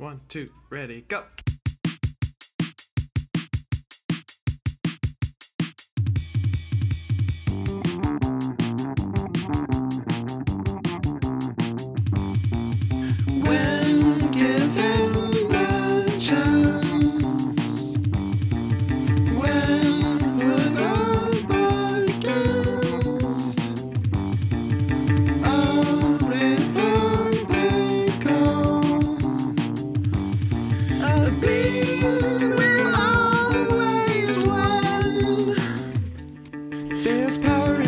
One, two, ready, go. There's power